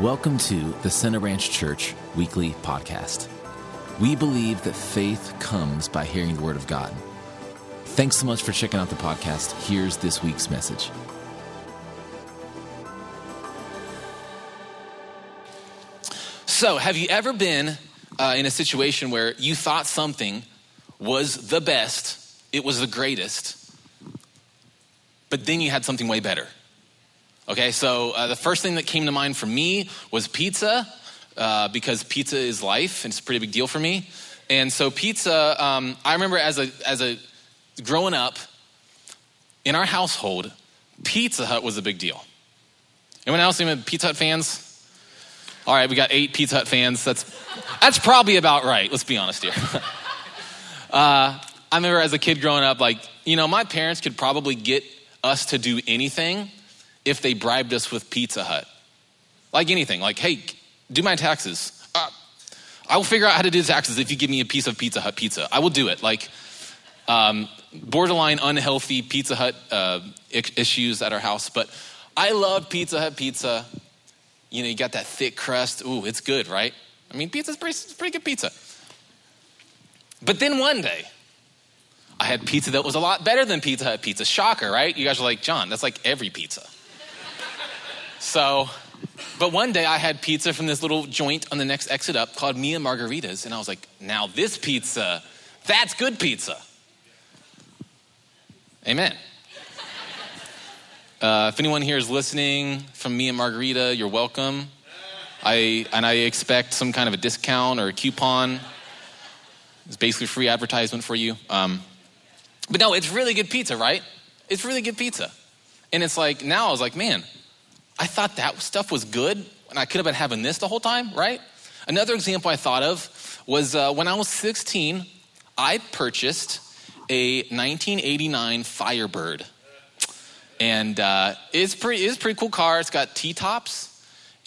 Welcome to the Center Ranch Church weekly podcast. We believe that faith comes by hearing the Word of God. Thanks so much for checking out the podcast. Here's this week's message. So, have you ever been uh, in a situation where you thought something was the best, it was the greatest, but then you had something way better? Okay, so uh, the first thing that came to mind for me was pizza, uh, because pizza is life, and it's a pretty big deal for me. And so, pizza, um, I remember as a, as a growing up in our household, Pizza Hut was a big deal. Anyone else even Pizza Hut fans? All right, we got eight Pizza Hut fans. That's, that's probably about right. Let's be honest here. uh, I remember as a kid growing up, like, you know, my parents could probably get us to do anything if they bribed us with Pizza Hut. Like anything. Like, hey, do my taxes. Uh, I will figure out how to do taxes if you give me a piece of Pizza Hut pizza. I will do it. Like, um, borderline unhealthy Pizza Hut uh, issues at our house. But I love Pizza Hut pizza. You know, you got that thick crust. Ooh, it's good, right? I mean, pizza's pretty, pretty good pizza. But then one day, I had pizza that was a lot better than Pizza Hut pizza. Shocker, right? You guys are like, John, that's like every pizza. So, but one day I had pizza from this little joint on the next exit up called Mia Margaritas, and I was like, now this pizza, that's good pizza. Amen. Uh, if anyone here is listening from Mia Margarita, you're welcome. I, and I expect some kind of a discount or a coupon. It's basically free advertisement for you. Um, but no, it's really good pizza, right? It's really good pizza. And it's like, now I was like, man, I thought that stuff was good, and I could have been having this the whole time, right? Another example I thought of was uh, when I was 16, I purchased a 1989 Firebird. And uh, it's pretty, it's a pretty cool car. It's got T-tops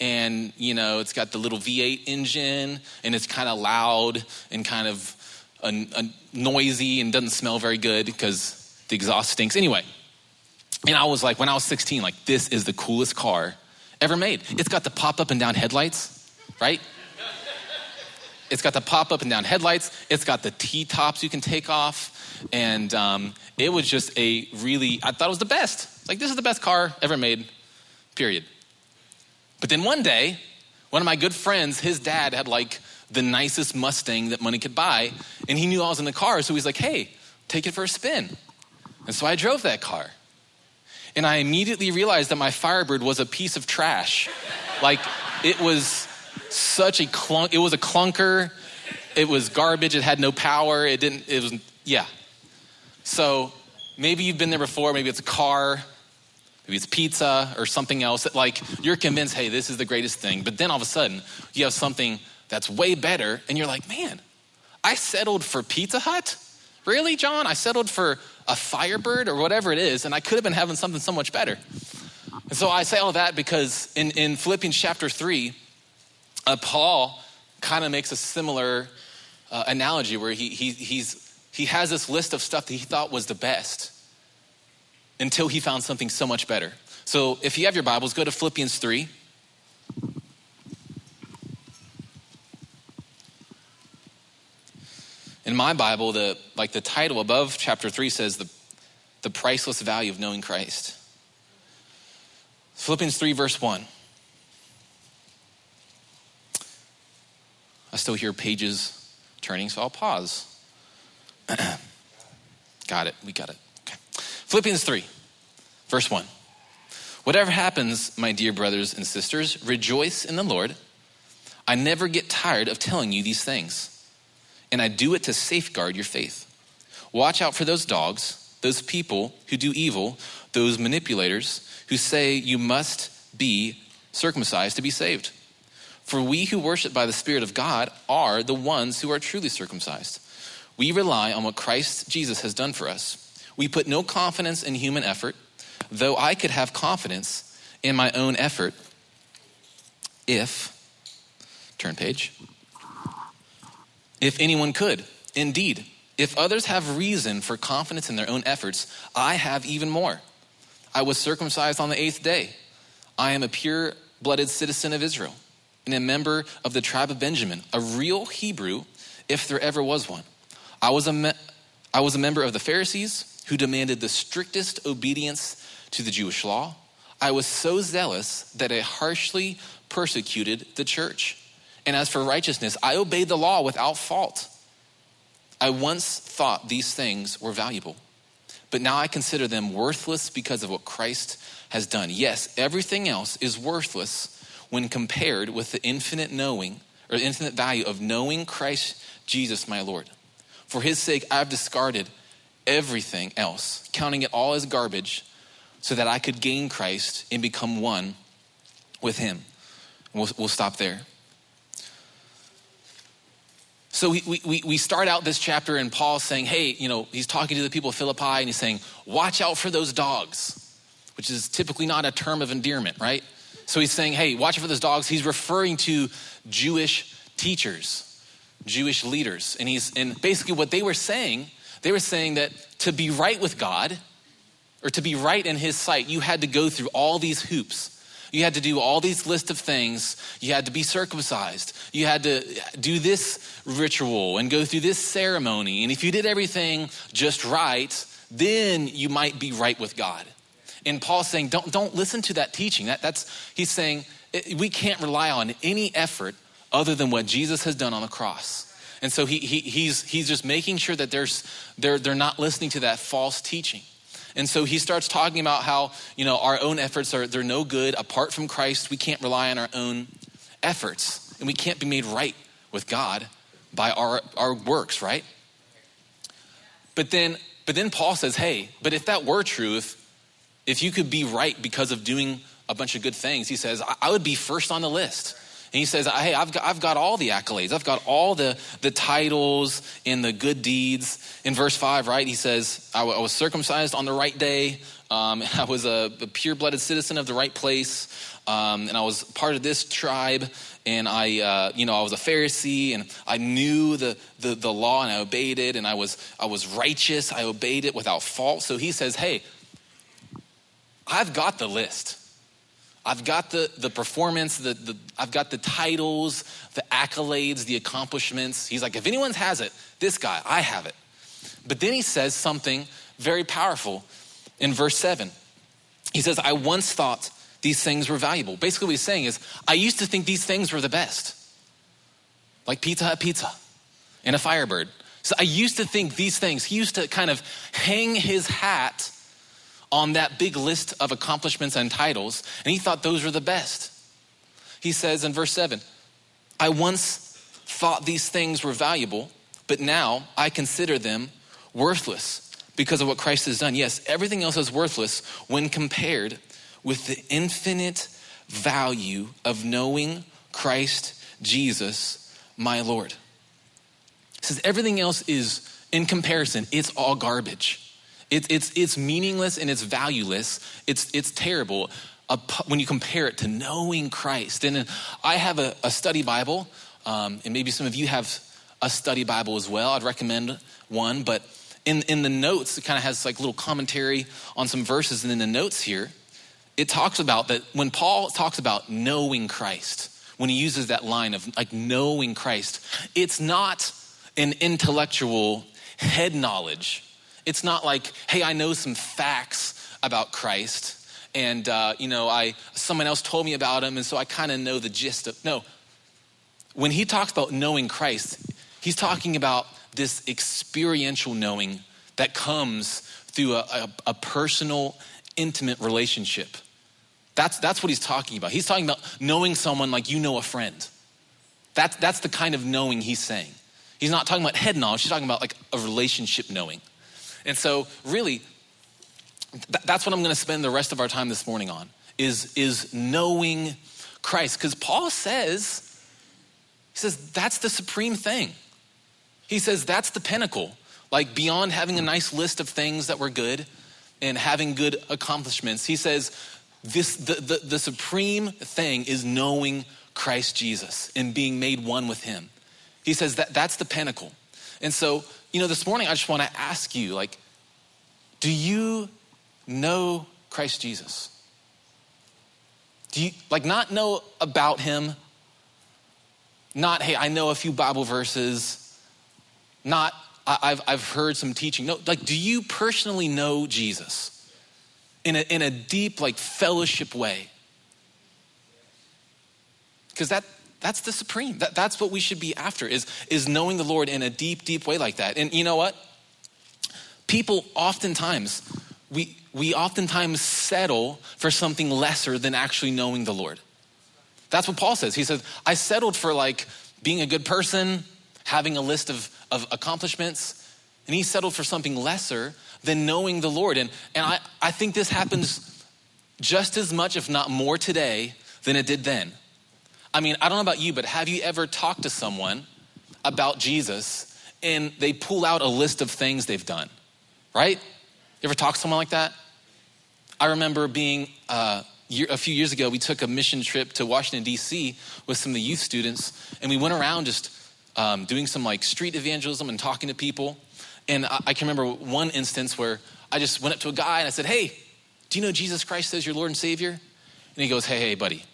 and, you know, it's got the little V8 engine and it's kind of loud and kind of a, a noisy and doesn't smell very good because the exhaust stinks. Anyway, and I was like, when I was 16, like, this is the coolest car ever made. It's got the pop up and down headlights, right? It's got the pop up and down headlights. It's got the T tops you can take off. And um, it was just a really, I thought it was the best. Like, this is the best car ever made, period. But then one day, one of my good friends, his dad had like the nicest Mustang that money could buy. And he knew I was in the car. So he's like, hey, take it for a spin. And so I drove that car. And I immediately realized that my Firebird was a piece of trash. like, it was such a clunk, it was a clunker. It was garbage. It had no power. It didn't, it was, yeah. So maybe you've been there before. Maybe it's a car. Maybe it's pizza or something else that, like, you're convinced, hey, this is the greatest thing. But then all of a sudden, you have something that's way better, and you're like, man, I settled for Pizza Hut? Really, John? I settled for a Firebird or whatever it is, and I could have been having something so much better. And so I say all that because in, in Philippians chapter 3, uh, Paul kind of makes a similar uh, analogy where he, he, he's he has this list of stuff that he thought was the best until he found something so much better. So if you have your Bibles, go to Philippians 3. In my Bible, the like the title above chapter 3 says the, the priceless value of knowing Christ. Philippians 3, verse 1. I still hear pages turning, so I'll pause. got it. We got it. Okay. Philippians 3, verse 1. Whatever happens, my dear brothers and sisters, rejoice in the Lord. I never get tired of telling you these things, and I do it to safeguard your faith. Watch out for those dogs, those people who do evil, those manipulators who say you must be circumcised to be saved. For we who worship by the Spirit of God are the ones who are truly circumcised. We rely on what Christ Jesus has done for us. We put no confidence in human effort, though I could have confidence in my own effort if, turn page, if anyone could. Indeed, if others have reason for confidence in their own efforts, I have even more. I was circumcised on the eighth day. I am a pure blooded citizen of Israel and a member of the tribe of Benjamin, a real Hebrew, if there ever was one. I was a, me- I was a member of the Pharisees who demanded the strictest obedience to the Jewish law. I was so zealous that I harshly persecuted the church. And as for righteousness, I obeyed the law without fault. I once thought these things were valuable, but now I consider them worthless because of what Christ has done. Yes, everything else is worthless when compared with the infinite knowing or infinite value of knowing Christ Jesus my Lord. For his sake, I've discarded everything else, counting it all as garbage, so that I could gain Christ and become one with him. We'll, we'll stop there. So we, we, we start out this chapter and Paul's saying, hey, you know, he's talking to the people of Philippi and he's saying, watch out for those dogs, which is typically not a term of endearment, right? So he's saying, hey, watch out for those dogs. He's referring to Jewish teachers, Jewish leaders. And he's and basically what they were saying, they were saying that to be right with God or to be right in his sight, you had to go through all these hoops. You had to do all these list of things. You had to be circumcised. You had to do this ritual and go through this ceremony. And if you did everything just right, then you might be right with God. And Paul's saying, don't, don't listen to that teaching. That, that's, he's saying, we can't rely on any effort other than what Jesus has done on the cross. And so he, he, he's, he's just making sure that there's, they're, they're not listening to that false teaching. And so he starts talking about how, you know, our own efforts are they're no good. Apart from Christ, we can't rely on our own efforts. And we can't be made right with God by our, our works, right? But then but then Paul says, hey, but if that were true, if if you could be right because of doing a bunch of good things, he says, I, I would be first on the list. And he says, Hey, I've got, I've got all the accolades. I've got all the, the titles and the good deeds. In verse 5, right, he says, I, was circumcised on the right day. Um, I was a, a pure blooded citizen of the right place. Um, and I was part of this tribe. And I, uh, you know, I was a Pharisee and I knew the, the, the law and I obeyed it. And I was, I was righteous. I obeyed it without fault. So he says, Hey, I've got the list. I've got the, the performance, the, the, I've got the titles, the accolades, the accomplishments. He's like, if anyone has it, this guy, I have it. But then he says something very powerful in verse 7. He says, I once thought these things were valuable. Basically, what he's saying is, I used to think these things were the best, like Pizza pizza and a Firebird. So I used to think these things, he used to kind of hang his hat on that big list of accomplishments and titles, and he thought those were the best. He says in verse 7 I once thought these things were valuable, but now I consider them worthless because of what Christ has done. Yes, everything else is worthless when compared with the infinite value of knowing Christ Jesus, my Lord. Says everything else is, in comparison, it's all garbage. It, it's, it's meaningless and it's valueless. It's, it's terrible when you compare it to knowing Christ. And I have a, a study Bible, um, and maybe some of you have a study Bible as well. I'd recommend one, but in, in the notes, it kind of has like little commentary on some verses. And in the notes here, it talks about that when Paul talks about knowing Christ, when he uses that line of like knowing Christ, it's not an intellectual head knowledge it's not like, hey, I know some facts about Christ and uh, you know i someone else told me about him and so i kind of know the gist of no. When he talks about knowing christ he's talking about this experiential knowing that comes through a, a, a personal intimate relationship. That's, that's what he's talking about. He's talking about knowing someone like you know a friend. That's, that's the kind of knowing he's saying. He's not talking about head knowledge he's talking about like a relationship knowing and so, really, th- that's what I'm going to spend the rest of our time this morning on is, is knowing Christ. Because Paul says, he says, that's the supreme thing. He says, that's the pinnacle. Like, beyond having a nice list of things that were good and having good accomplishments, he says, this, the, the, the supreme thing is knowing Christ Jesus and being made one with him. He says that that's the pinnacle. And so you know, this morning I just want to ask you, like, do you know Christ Jesus? Do you like not know about him? Not, hey, I know a few Bible verses. Not, I've, I've heard some teaching. No, like, do you personally know Jesus in a, in a deep, like, fellowship way? Because that, that's the supreme. That, that's what we should be after, is, is knowing the Lord in a deep, deep way like that. And you know what? People oftentimes, we, we oftentimes settle for something lesser than actually knowing the Lord. That's what Paul says. He says, I settled for like being a good person, having a list of, of accomplishments, and he settled for something lesser than knowing the Lord. And, and I, I think this happens just as much, if not more today, than it did then. I mean, I don't know about you, but have you ever talked to someone about Jesus and they pull out a list of things they've done, right? You ever talk to someone like that? I remember being uh, a few years ago, we took a mission trip to Washington, D.C. with some of the youth students, and we went around just um, doing some like street evangelism and talking to people. And I, I, can remember one instance where I just went up to a guy and I said, Hey, do you know Jesus Christ as your Lord and Savior? And he goes, Hey, hey, buddy,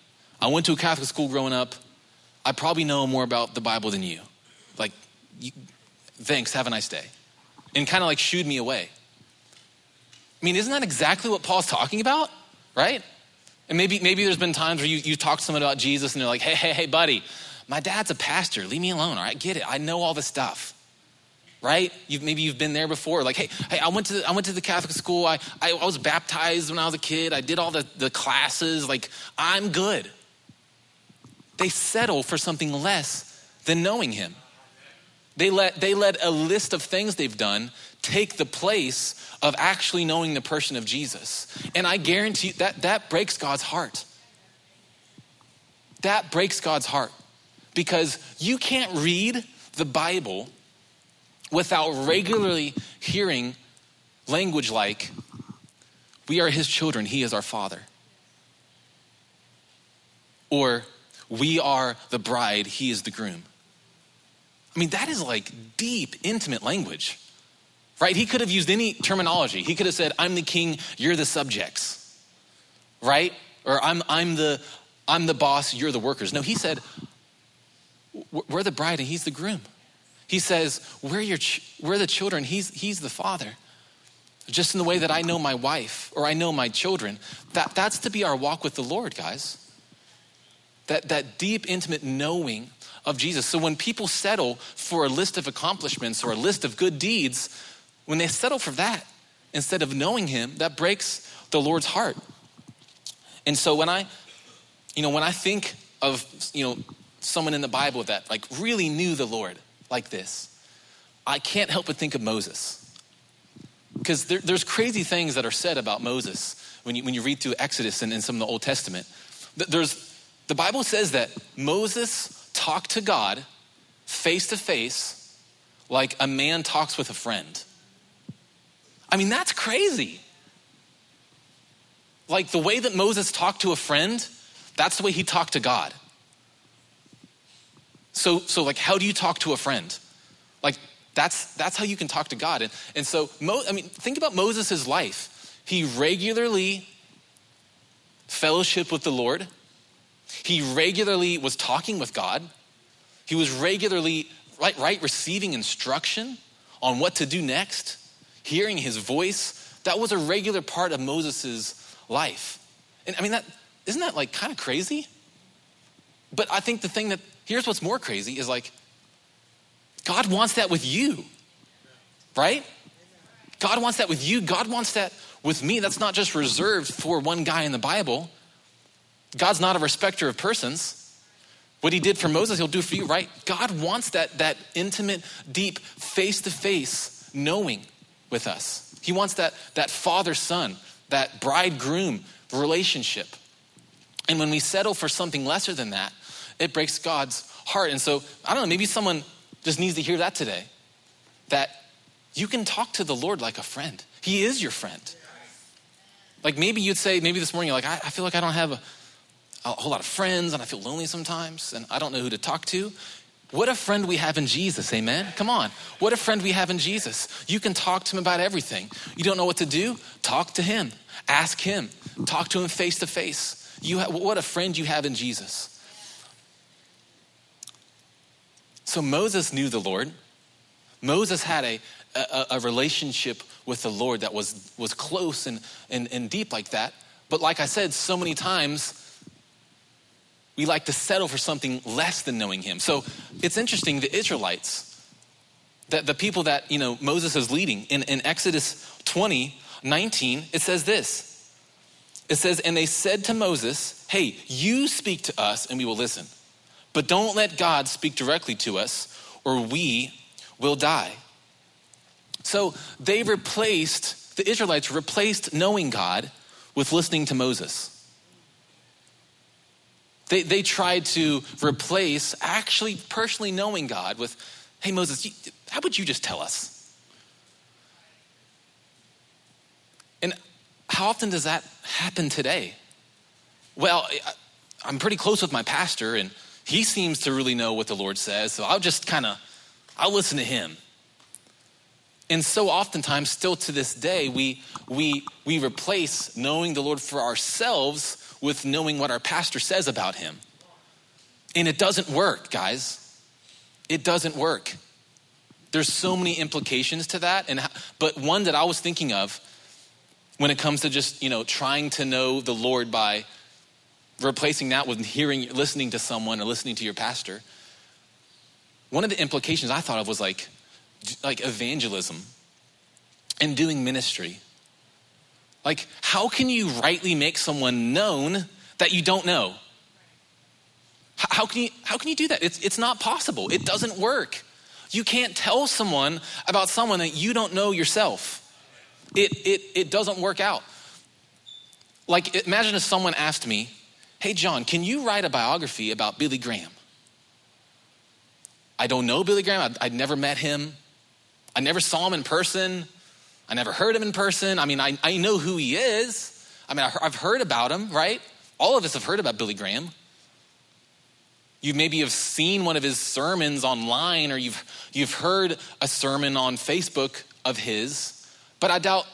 I went to a Catholic school growing up. I probably know more about the Bible than you. Like, you, thanks, have a nice day. And kind of like shooed me away. I mean, isn't that exactly what Paul's talking about? Right? And maybe, maybe there's been times where you, you talk to someone about Jesus and they're like, hey, hey, hey, buddy, my dad's a pastor. Leave me alone, all right? Get it. I know all this stuff. Right? You've, maybe you've been there before. Like, hey, hey, I went to the, I went to the Catholic school. I, I, I was baptized when I was a kid. I did all the, the classes. Like, I'm good. They settle for something less than knowing him. They let, they let a list of things they've done take the place of actually knowing the person of Jesus. And I guarantee that that breaks God's heart. That breaks God's heart because you can't read the Bible without regularly hearing language like, We are his children, he is our father. Or, We are the bride, he is the groom. I mean, that is like deep, intimate language right? He could have used any terminology. He could have said, I'm the king, you're the subjects, right? Or I'm, I'm, the, I'm the boss, you're the workers. No, he said, we're the bride and he's the groom. He says, we're, your ch- we're the children, he's, he's the father. Just in the way that I know my wife or I know my children. That, that's to be our walk with the Lord, guys. That, that deep, intimate knowing of Jesus. So when people settle for a list of accomplishments or a list of good deeds, when they settle for that instead of knowing him, that breaks the Lord's heart. And so when I, you know, when I think of, you know, someone in the Bible that like really knew the Lord like this, I can't help but think of Moses. Because there, there's crazy things that are said about Moses when you, when you read through Exodus and in some of the Old Testament. There's, the Bible says that Moses talked to God face to face like a man talks with a friend. I mean, that's crazy. Like the way that Moses talked to a friend, that's the way he talked to God. So, so like, how do you talk to a friend? Like, that's, that's how you can talk to God. And, and so, Mo, I mean, think about Moses' life. He regularly fellowship with the Lord. He regularly was talking with God. He was regularly, right, right, receiving instruction on what to do next hearing his voice, that was a regular part of Moses' life. And I mean, that, isn't that like kind of crazy? But I think the thing that, here's what's more crazy is like, God wants that with you, right? God wants that with you. God wants that with me. That's not just reserved for one guy in the Bible. God's not a respecter of persons. What he did for Moses, he'll do for you, right? God wants that, that intimate, deep, face to face knowing with us. He wants that, that father son, that bridegroom relationship. And when we settle for something lesser than that, it breaks God's heart. And so, I don't know, maybe someone just needs to hear that today that you can talk to the Lord like a friend. He is your friend. Like maybe you'd say, maybe this morning, you're like, I, I feel like I don't have a, a whole lot of friends and I feel lonely sometimes and I don't know who to talk to. What a friend we have in Jesus, amen? Come on. What a friend we have in Jesus. You can talk to him about everything. You don't know what to do? Talk to him. Ask him. Talk to him face to face. You ha- what a friend you have in Jesus. So Moses knew the Lord. Moses had a, a, a, relationship with the Lord that was, was close and, and, and deep like that. But like I said, so many times we like to settle for something less than knowing him. So it's interesting, the Israelites, that the people that you know Moses is leading, in, in Exodus 20, 19, it says this. It says, and they said to Moses, Hey, you speak to us and we will listen. But don't let God speak directly to us, or we will die. So they replaced, the Israelites replaced knowing God with listening to Moses. They, they tried to replace actually personally knowing God with, hey, Moses, how would you just tell us? And how often does that happen today? Well, I'm pretty close with my pastor, and he seems to really know what the Lord says, so I'll just kind of, I'll listen to him. And so oftentimes, still to this day, we, we, we replace knowing the Lord for ourselves with knowing what our pastor says about him. And it doesn't work, guys. It doesn't work. There's so many implications to that. And, but one that I was thinking of when it comes to just, you know, trying to know the Lord by replacing that with hearing, listening to someone or listening to your pastor. One of the implications I thought of was like, like evangelism and doing ministry. Like, how can you rightly make someone known that you don't know? How can you, how can you do that? It's, it's not possible. It doesn't work. You can't tell someone about someone that you don't know yourself. It, it, it doesn't work out. Like, imagine if someone asked me, Hey, John, can you write a biography about Billy Graham? I don't know Billy Graham. I'd, I'd never met him. I never saw him in person. I never heard him in person. I mean, I, I know who he is. I mean, I've heard about him, right? All of us have heard about Billy Graham. You maybe have seen one of his sermons online, or you've, you've heard a sermon on Facebook of his. But I doubt,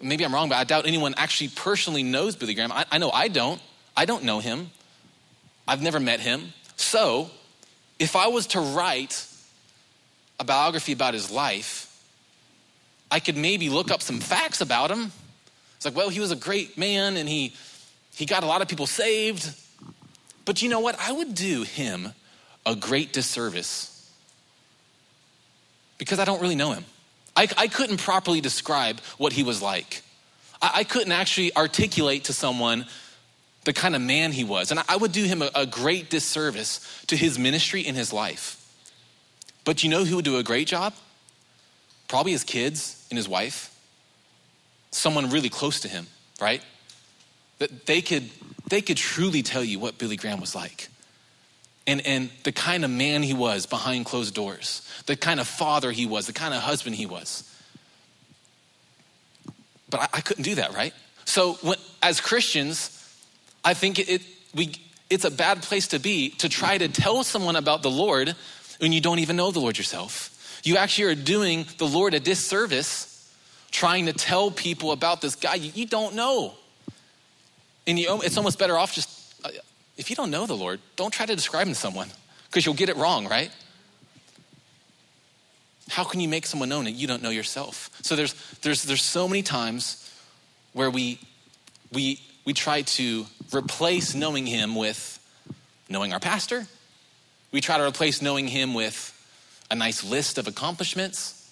maybe I'm wrong, but I doubt anyone actually personally knows Billy Graham. I, I know I don't. I don't know him. I've never met him. So, if I was to write a biography about his life, I could maybe look up some facts about him. It's like, well, he was a great man and he, he got a lot of people saved. But you know what? I would do him a great disservice because I don't really know him. I, I couldn't properly describe what he was like. I, I, couldn't actually articulate to someone the kind of man he was. And I, I would do him a, a great disservice to his ministry and his life. But you know who would do a great job? Probably his kids and his wife. Someone really close to him, right? That they could they could truly tell you what Billy Graham was like. And, and the kind of man he was behind closed doors, the kind of father he was, the kind of husband he was. But I, I couldn't do that, right? So, when, as Christians, I think it, it, we, it's a bad place to be to try to tell someone about the Lord when you don't even know the Lord yourself. You actually are doing the Lord a disservice trying to tell people about this guy you, don't know. And you, it's almost better off just, uh, if you don't know the Lord, don't try to describe him to someone because you'll get it wrong, right? How can you make someone known that you don't know yourself? So there's, there's, there's so many times where we, we, we try to replace knowing him with knowing our pastor. We try to replace knowing him with a nice list of accomplishments.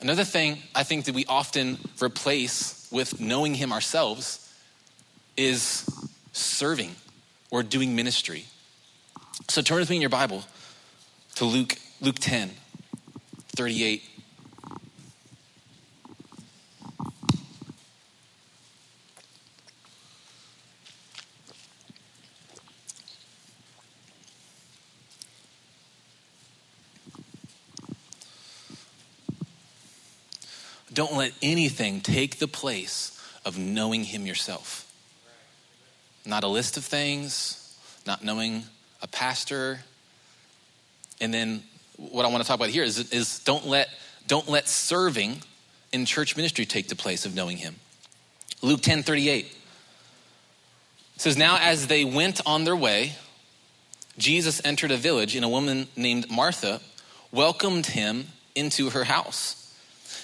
Another thing I think that we often replace with knowing him ourselves is serving or doing ministry. So turn with me in your Bible to Luke, Luke 10, 38 Don't let anything take the place of knowing Him yourself. Not a list of things, not knowing a pastor. And then what I want to talk about here is, is don't, let, don't let serving in church ministry take the place of knowing Him. Luke 10 38. says, Now as they went on their way, Jesus entered a village, and a woman named Martha welcomed him into her house.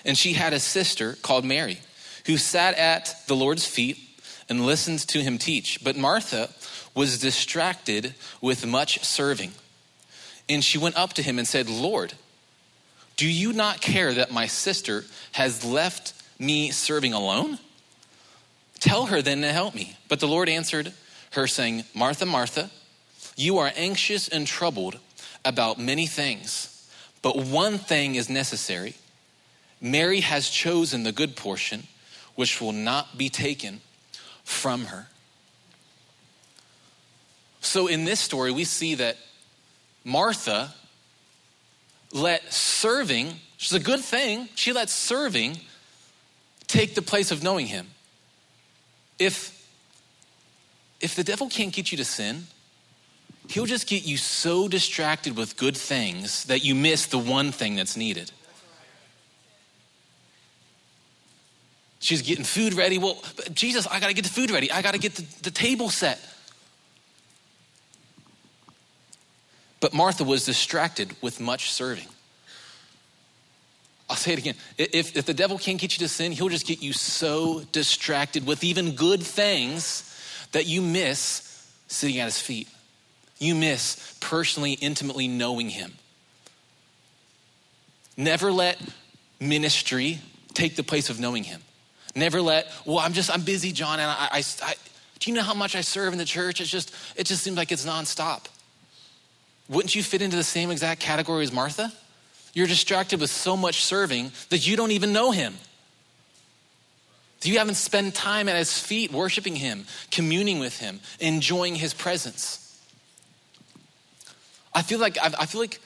And she had a sister called Mary, who sat at the Lord's feet and listened to him teach. But Martha was distracted with much serving. And she went up to him and said, Lord, do you not care that my sister has left me serving alone? Tell her then to help me. But the Lord answered her, saying, Martha, Martha, you are anxious and troubled about many things, but one thing is necessary. Mary has chosen the good portion, which will not be taken from her. So, in this story, we see that Martha let serving, which is a good thing, she let serving take the place of knowing him. If, if the devil can't get you to sin, he'll just get you so distracted with good things that you miss the one thing that's needed. She's getting food ready. Well, Jesus, I got to get the food ready. I got to get the, the table set. But Martha was distracted with much serving. I'll say it again. If, if the devil can't get you to sin, he'll just get you so distracted with even good things that you miss sitting at his feet. You miss personally, intimately knowing him. Never let ministry take the place of knowing him. Never let, well, I'm just, I'm busy, John, and I, I, I do you know how much I serve in the church? It's just, it just seems like it's nonstop. Wouldn't you fit into the same exact category as Martha? You're distracted with so much serving that you don't even know him. Do you haven't spent time at his feet worshiping him, communing with him, enjoying his presence. I feel like I feel like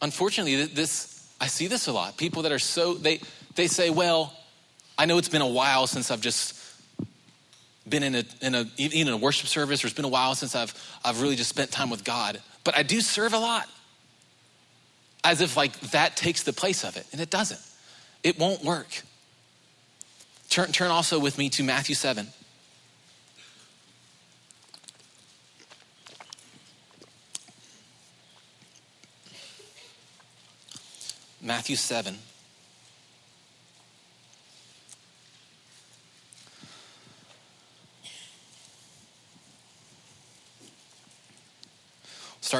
unfortunately this I see this a lot. People that are so they they say, "Well, I know it's been a while since I've just been in a in a even in a worship service or it's been a while since I've I've really just spent time with God, but I do serve a lot." as if like that takes the place of it, and it doesn't. It won't work. Turn, turn also with me to Matthew 7. Matthew 7.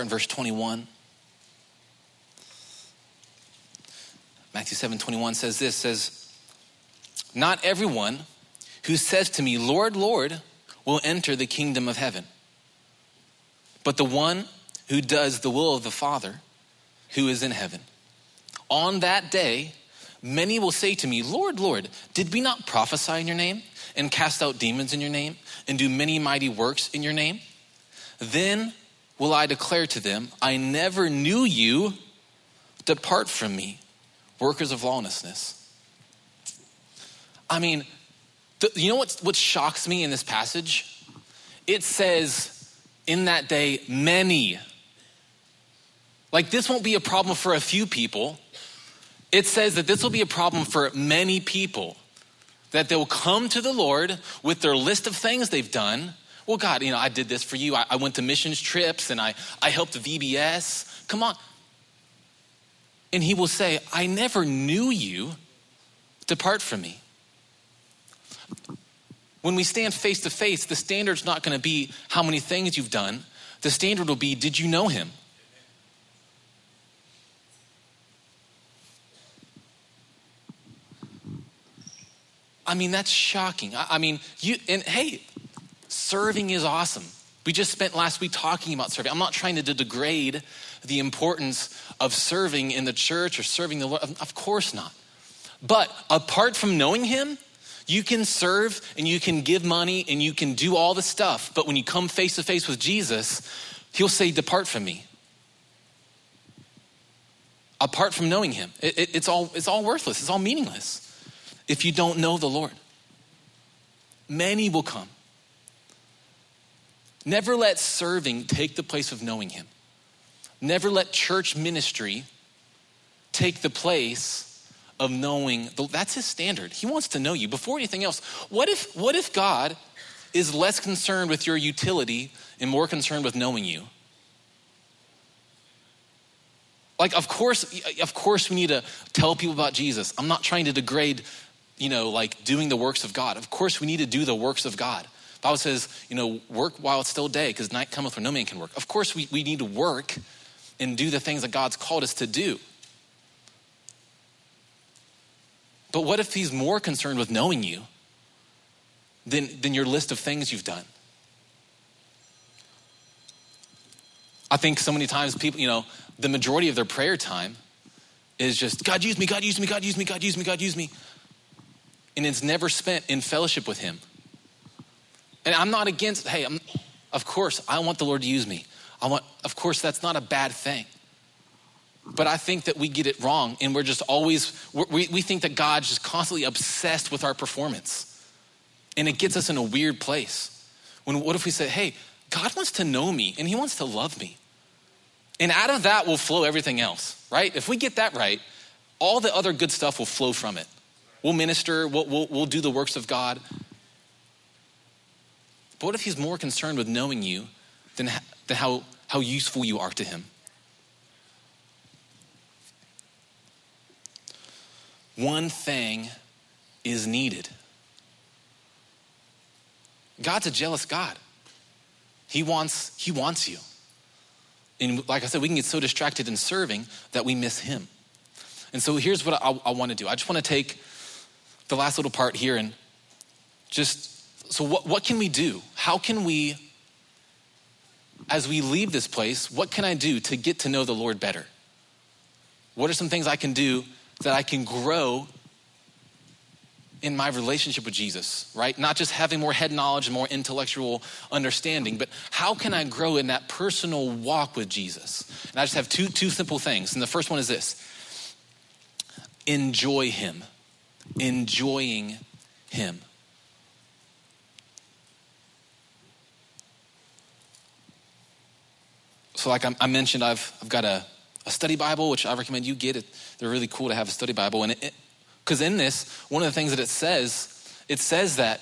In verse 21. Matthew 7 21 says this says, Not everyone who says to me, Lord, Lord, will enter the kingdom of heaven, but the one who does the will of the Father who is in heaven. On that day, many will say to me, Lord, Lord, did we not prophesy in your name and cast out demons in your name and do many mighty works in your name? Then will I declare to them, I never knew you. Depart from me, workers of lawlessness. I mean, the, you know what, what shocks me in this passage? It says, in that day, many. Like, this won't be a problem for a few people. It says that this will be a problem for many people. That they'll come to the Lord with their list of things they've done. Well, God, you know, I did this for you. I, I went to missions trips and I, I helped VBS. Come on and he will say, I never knew you. Depart from me. When we stand face to face, the standard's not going to be how many things you've done. The standard will be, did you know him? I mean, that's shocking. I, I mean, you, and hey, serving is awesome. We just spent last week talking about serving. I'm not trying to degrade the importance of serving in the church or serving the Lord. Of course not. But apart from knowing Him, you can serve and you can give money and you can do all the stuff. But when you come face to face with Jesus, He'll say, Depart from me. Apart from knowing Him, it, it, it's, all, it's all worthless, it's all meaningless if you don't know the Lord. Many will come Never let serving take the place of knowing Him. Never let church ministry take the place of knowing that's his standard he wants to know you before anything else what if what if god is less concerned with your utility and more concerned with knowing you. Like, of course, of course, we need to tell people about Jesus. I'm not trying to degrade, you know, like doing the works of God. Of course, we need to do the works of God. Bible says, you know, work while it's still day, because night cometh when no man can work. Of course, we, we need to work and do the things that God's called us to do. But what if he's more concerned with knowing you than, than your list of things you've done? I think so many times people, you know, the majority of their prayer time is just, God use me, God use me, God use me, God use me, God use me. And it's never spent in fellowship with Him. And I'm not against, hey, I'm, of course, I want the Lord to use me. I want, of course, that's not a bad thing. But I think that we get it wrong and we're just always, we, we think that God's just constantly obsessed with our performance. And it gets us in a weird place. When what if we say, hey, God wants to know me and he wants to love me? And out of that will flow everything else, right? If we get that right, all the other good stuff will flow from it. We'll minister, we'll, we'll, we'll do the works of God. But what if he's more concerned with knowing you than, than how, how useful you are to him? One thing is needed. God's a jealous God. He wants, he wants you. And like I said, we can get so distracted in serving that we miss him. And so here's what I, I want to do. I just want to take the last little part here and just so what, what can we do? How can we, as we leave this place, what can I do to get to know the Lord better? What are some things I can do that I can grow in my relationship with Jesus, right? Not just having more head knowledge and more intellectual understanding, but how can I grow in that personal walk with Jesus? And I just have two, two simple things. And the first one is this enjoy Him, enjoying Him. So, like I, mentioned, I've, I've got a, a study Bible, which I recommend you get it. They're really cool to have a study Bible. And because in this, one of the things that it says, it says that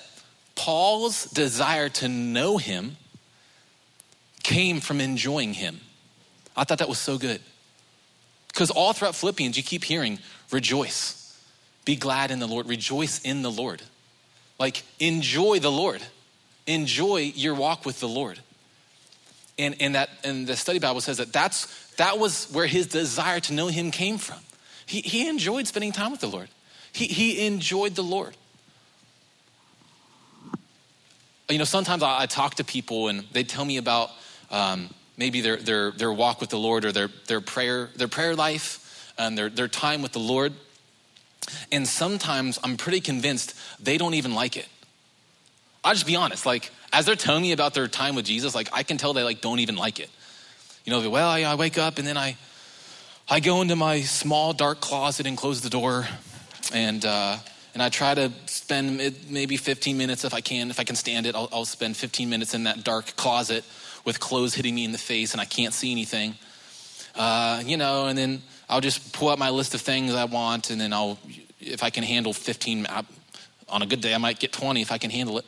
Paul's desire to know him came from enjoying him. I thought that was so good. Because all throughout Philippians, you keep hearing, rejoice, be glad in the Lord, rejoice in the Lord. Like, enjoy the Lord, enjoy your walk with the Lord. And, and, that, and the study Bible says that that's, that was where his desire to know him came from. He, he enjoyed spending time with the Lord. He, he enjoyed the Lord. You know, sometimes I, I talk to people and they tell me about um, maybe their, their, their walk with the Lord or their, their, prayer, their prayer life and their, their time with the Lord. And sometimes I'm pretty convinced they don't even like it. I'll just be honest. Like, as they're telling me about their time with Jesus, like, I can tell they like don't even like it. You know, well, I, I wake up and then I, I go into my small dark closet and close the door and uh, and I try to spend maybe 15 minutes if I can, if I can stand it. I'll, I'll, spend 15 minutes in that dark closet with clothes hitting me in the face and I can't see anything. Uh, you know, and then I'll just pull out my list of things I want, and then I'll, if I can handle 15, I, on a good day, I might get 20 if I can handle it.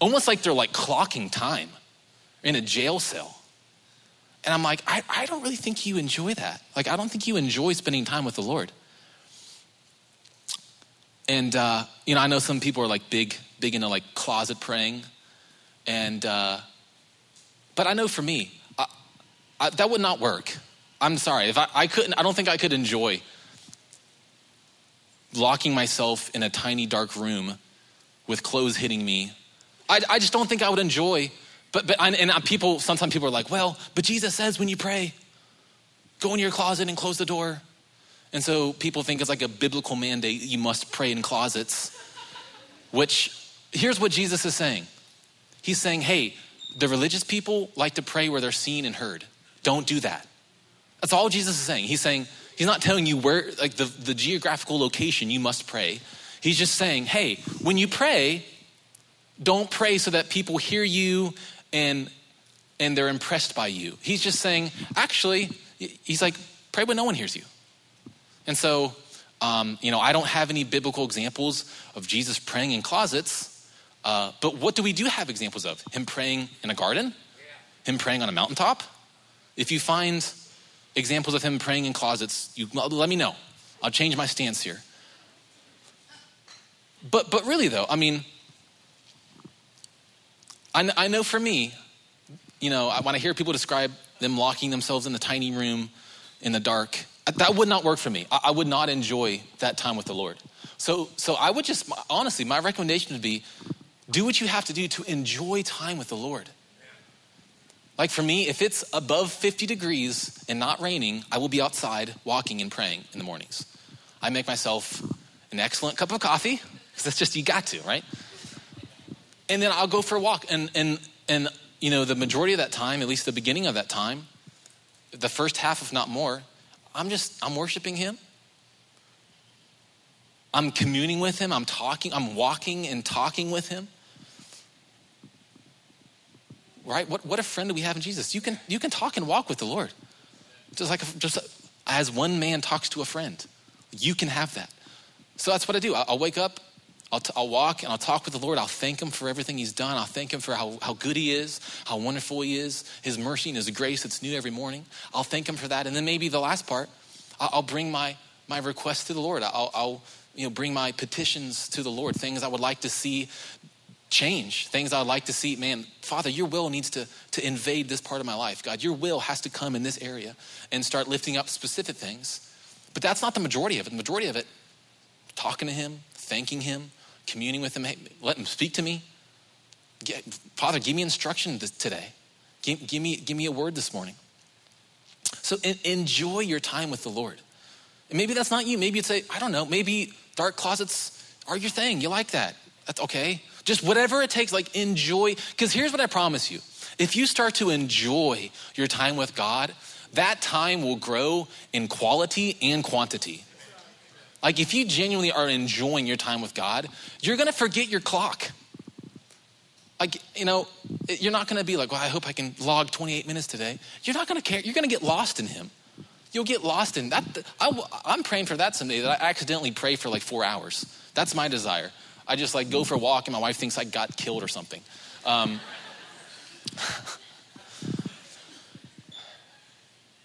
Almost like they're like clocking time in a jail cell. And I'm like, I, I don't really think you enjoy that. Like, I don't think you enjoy spending time with the Lord. And, uh, you know, I know some people are like big, big into like closet praying. And, uh, but I know for me, I, I, that would not work. I'm sorry. If I, I couldn't, I don't think I could enjoy locking myself in a tiny dark room with clothes hitting me. I, I just don't think I would enjoy. But, but and people, sometimes people are like, well, but Jesus says when you pray, go in your closet and close the door. And so people think it's like a biblical mandate you must pray in closets, which here's what Jesus is saying He's saying, hey, the religious people like to pray where they're seen and heard. Don't do that. That's all Jesus is saying. He's saying, He's not telling you where, like the, the geographical location you must pray. He's just saying, hey, when you pray, don't pray so that people hear you and and they're impressed by you. He's just saying, actually, he's like, pray when no one hears you. And so, um, you know, I don't have any biblical examples of Jesus praying in closets. Uh, but what do we do have examples of? Him praying in a garden, him praying on a mountaintop. If you find examples of him praying in closets, you let me know. I'll change my stance here. But but really though, I mean, I, I know for me, you know, when I hear people describe them locking themselves in a tiny room in the dark, that would not work for me. I, I would not enjoy that time with the Lord. So so I would just honestly, my recommendation would be, do what you have to do to enjoy time with the Lord. Like for me, if it's above 50 degrees and not raining, I will be outside walking and praying in the mornings. I make myself an excellent cup of coffee, because that's just, you got to, right? And then I'll go for a walk. And, and, and, you know, the majority of that time, at least the beginning of that time, the first half, if not more, I'm just, I'm worshiping Him. I'm communing with Him. I'm talking, I'm walking and talking with Him right? What, what a friend do we have in Jesus? You can, you can talk and walk with the Lord. Just like, just as one man talks to a friend, you can have that. So that's what I do. I'll, I'll wake up, I'll, t- I'll walk and I'll talk with the Lord. I'll thank Him for everything He's done. I'll thank Him for how, how good He is, how wonderful He is, His mercy and His grace that's new every morning. I'll thank Him for that. And then maybe the last part, I'll, I'll bring my, my requests to the Lord. I'll, I'll you know, bring my petitions to the Lord, things I would like to see change, things I'd like to see. Man, Father, your will needs to, to invade this part of my life. God, your will has to come in this area and start lifting up specific things. But that's not the majority of it. The majority of it, talking to Him, thanking Him, communing with Him, hey, let Him speak to me. Get, Father, give me instruction today. Give, give, me, give me a word this morning. So in, enjoy your time with the Lord. And maybe that's not you. Maybe it's a, I don't know, maybe dark closets are your thing. You like that. That's okay. Just whatever it takes, like enjoy. Because here's what I promise you if you start to enjoy your time with God, that time will grow in quality and quantity. Like if you genuinely are enjoying your time with God, you're gonna forget your clock. Like, you know, you're not gonna be like, well, I hope I can log 28 minutes today. You're not gonna care. You're gonna get lost in Him. You'll get lost in that. I, I'm praying for that someday that I accidentally pray for like four hours. That's my desire. I just like go for a walk and my wife thinks I got killed or something. Um,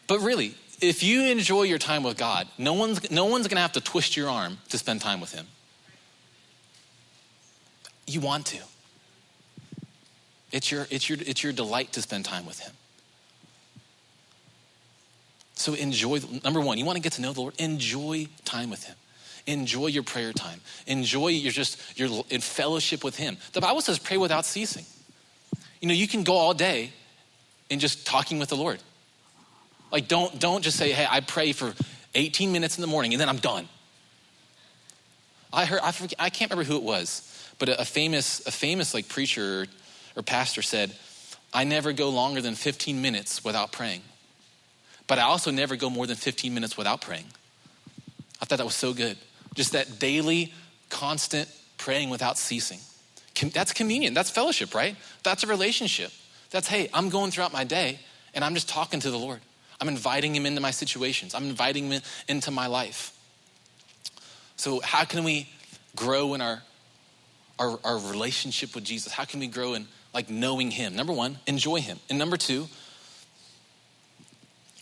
but really, if you enjoy your time with God, no one's, no one's going to have to twist your arm to spend time with Him. You want to. It's your, it's, your, it's your delight to spend time with Him. So enjoy, number one, you want to get to know the Lord, enjoy time with Him. Enjoy your prayer time. Enjoy your just your in fellowship with Him. The Bible says, pray without ceasing. You know, you can go all day in just talking with the Lord. Like, don't don't just say, "Hey, I pray for 18 minutes in the morning and then I'm done." I heard I forget, I can't remember who it was, but a, a famous a famous like preacher or pastor said, "I never go longer than 15 minutes without praying." But I also never go more than 15 minutes without praying. I thought that was so good. Just that daily, constant praying without ceasing. That's communion. That's fellowship, right? That's a relationship. That's, hey, I'm going throughout my day and I'm just talking to the Lord. I'm inviting him into my situations. I'm inviting him into my life. So, how can we grow in our, our, our relationship with Jesus? How can we grow in like knowing him? Number one, enjoy him. And number two,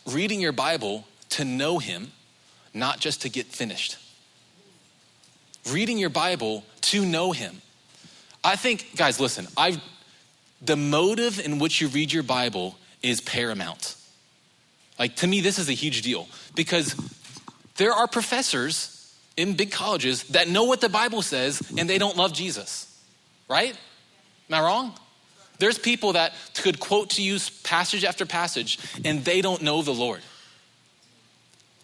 reading your Bible to know him, not just to get finished reading your Bible to know Him. I think, guys, listen, I've the motive in which you read your Bible is paramount. Like to me, this is a huge deal because there are professors in big colleges that know what the Bible says and they don't love Jesus. Right? Am I wrong? There's people that could quote to you passage after passage and they don't know the Lord.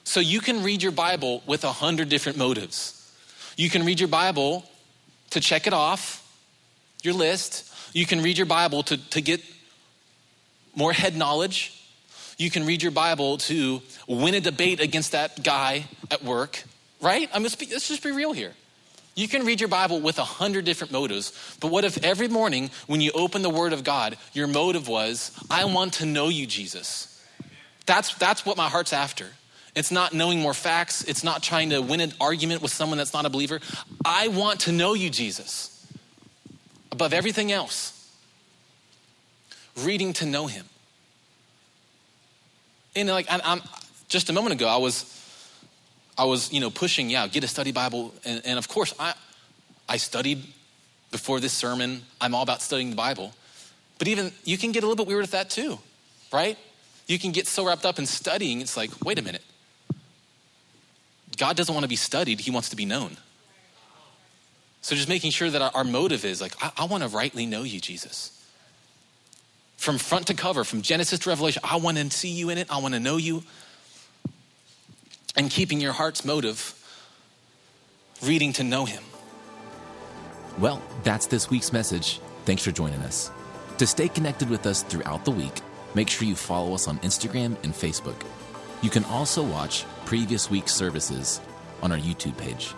So you can read your Bible with a hundred different motives. You can read your Bible to check it off your list. You can read your Bible to, to get more head knowledge. You can read your Bible to win a debate against that guy at work, right? I mean, let's just be real here. You can read your Bible with a hundred different motives, but what if every morning when you open the Word of God, your motive was, I want to know you, Jesus? That's, that's what my heart's after. It's not knowing more facts. It's not trying to win an argument with someone that's not a believer. I want to know you, Jesus. above everything else, reading to know Him. And like, I, am just a moment ago, I was, I was, you know, pushing, yeah, get a study Bible, and, and of course, I, I studied before this sermon. I'm all about studying the Bible, but even you can get a little bit weird with that too, right? You can get so wrapped up in studying, it's like, wait a minute. God doesn't want to be studied; He wants to be known. So just making sure that our, our motive is like, I, I want to rightly know you, Jesus from front to cover, from Genesis to Revelation. I want to see you in it. I want to know you. And keeping your heart's motive, reading to know him. Well, that's this week's message. Thanks for joining us. To stay connected with us throughout the week, make sure you follow us on Instagram and Facebook. You can also watch previous week's services on our YouTube page.